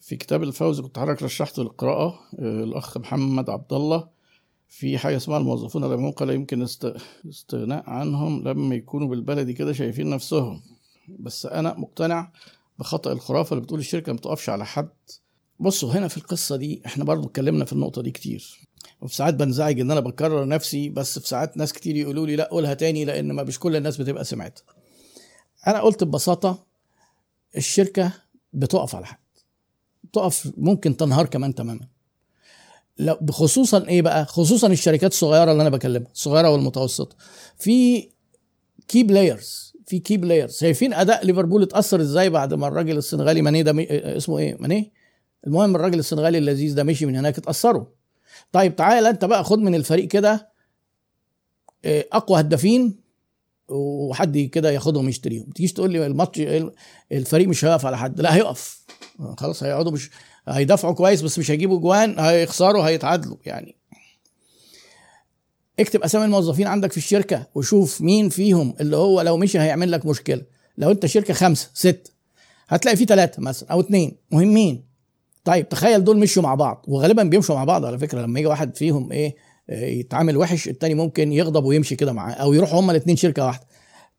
في كتاب الفوز كنت حضرتك رشحته للقراءة آه، الأخ محمد عبد الله في حاجة اسمها الموظفون العموقة لا يمكن است- استغناء عنهم لما يكونوا بالبلدي كده شايفين نفسهم. بس أنا مقتنع بخطأ الخرافة اللي بتقول الشركة ما بتقفش على حد. بصوا هنا في القصة دي إحنا برضو اتكلمنا في النقطة دي كتير. وفي ساعات بنزعج إن أنا بكرر نفسي بس في ساعات ناس كتير يقولوا لي لا قولها تاني لأن ما مش كل الناس بتبقى سمعتها. أنا قلت ببساطة الشركة بتقف على حد. تقف ممكن تنهار كمان تماما. لو بخصوصا إيه بقى؟ خصوصا الشركات الصغيرة اللي أنا بكلمها الصغيرة والمتوسطة. في key players في key players شايفين أداء ليفربول اتأثر إزاي بعد ما الراجل السنغالي ماني ده مي... اسمه إيه؟ ماني المهم الراجل السنغالي اللذيذ ده مشي من هناك اتأثروا. طيب تعال أنت بقى خد من الفريق كده آه، أقوى هدافين وحد كده ياخدهم يشتريهم. تجيش تقول لي الماتش الفريق مش هيقف على حد. لا هيقف. خلاص هيقعدوا مش هيدافعوا كويس بس مش هيجيبوا جوان هيخسروا هيتعادلوا يعني. اكتب أسامي الموظفين عندك في الشركة وشوف مين فيهم اللي هو لو مشي هيعمل لك مشكلة. لو انت شركة خمسة ست هتلاقي في ثلاثة مثلا أو اثنين مهمين طيب تخيل دول مشوا مع بعض وغالبا بيمشوا مع بعض على فكرة. لما يجي واحد فيهم إيه يتعامل وحش التاني ممكن يغضب ويمشي كده معاه أو يروحوا هما الاثنين شركة واحدة.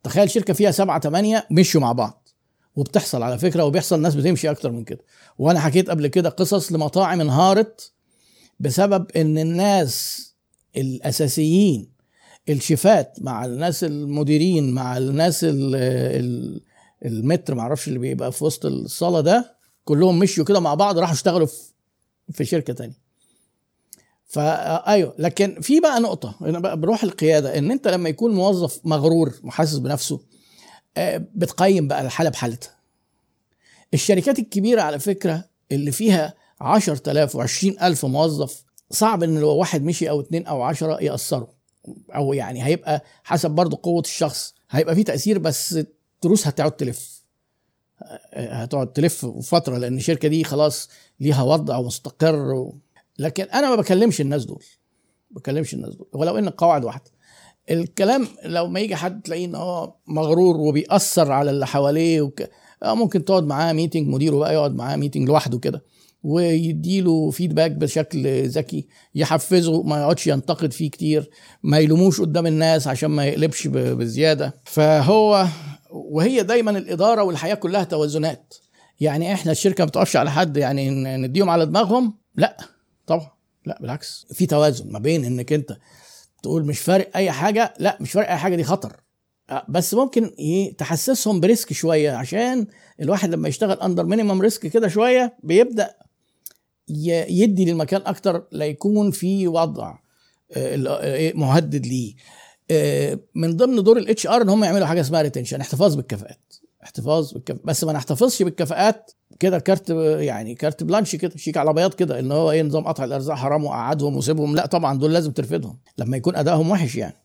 تخيل شركة فيها سبعة ثمانيه مشوا مع بعض. وبتحصل على فكرة وبيحصل ناس بتمشي أكتر من كده. وأنا حكيت قبل كده قصص لمطاعم انهارت بسبب إن الناس الأساسيين الشيفات مع الناس المديرين مع الناس ال ال المتر معرفش اللي بيبقى في وسط الصالة ده كلهم مشوا كده مع بعض راحوا اشتغلوا في شركة تانية. فايوه لكن في بقى نقطة هنا بقى بروح القيادة إن أنت لما يكون موظف مغرور وحاسس بنفسه آه، بتقيم بقى الحالة بحالتها. الشركات الكبيرة على فكرة اللي فيها 10000 و20000 موظف صعب إن لو واحد مشي أو اتنين أو عشرة يأثروا. أو يعني هيبقى حسب برضو قوة الشخص هيبقى في تأثير بس التروس هتقعد تلف. آه، هتقعد تلف فترة لأن الشركة دي خلاص ليها وضع مستقر و... لكن أنا ما بكلمش الناس دول. ما بكلمش الناس دول ولو إن القواعد واحدة. الكلام لو ما يجي حد تلاقيه إن هو مغرور وبيأثر على اللي حواليه وك... آه ممكن تقعد معاه meeting مديره بقى يقعد معاه meeting لوحده كده ويديله feedback بشكل ذكي يحفزه ما يقعدش ينتقد فيه كتير ما يلوموش قدام الناس عشان ما يقلبش بزيادة. فهو وهي دايما الإدارة والحياة كلها توازنات. يعني إحنا الشركة ما بتقفش على حد يعني نديهم على دماغهم؟ لا طبعا لا بالعكس. في توازن ما بين إنك أنت تقول مش فارق أي حاجة لا مش فارق أي حاجة دي خطر. أه، بس ممكن تحسسهم ب risk شوية عشان الواحد لما يشتغل under minimum risk كده شوية بيبدأ يدي للمكان أكتر ليكون في وضع آه، آه، إيه، مهدد ليه. آه، من ضمن دور ال HR إن هم يعملوا حاجة اسمها retention احتفاظ بالكفاءات. احتفاظ بالكفاءات بس ما نحتفظش بالكفاءات كده كارت يعني carte blanche كده شيك على بياض كده ان هو إيه نظام قطع الأرزاق حرام وقعدهم وسيبهم. لا طبعا دول لازم ترفدهم لما يكون أدائهم وحش يعني.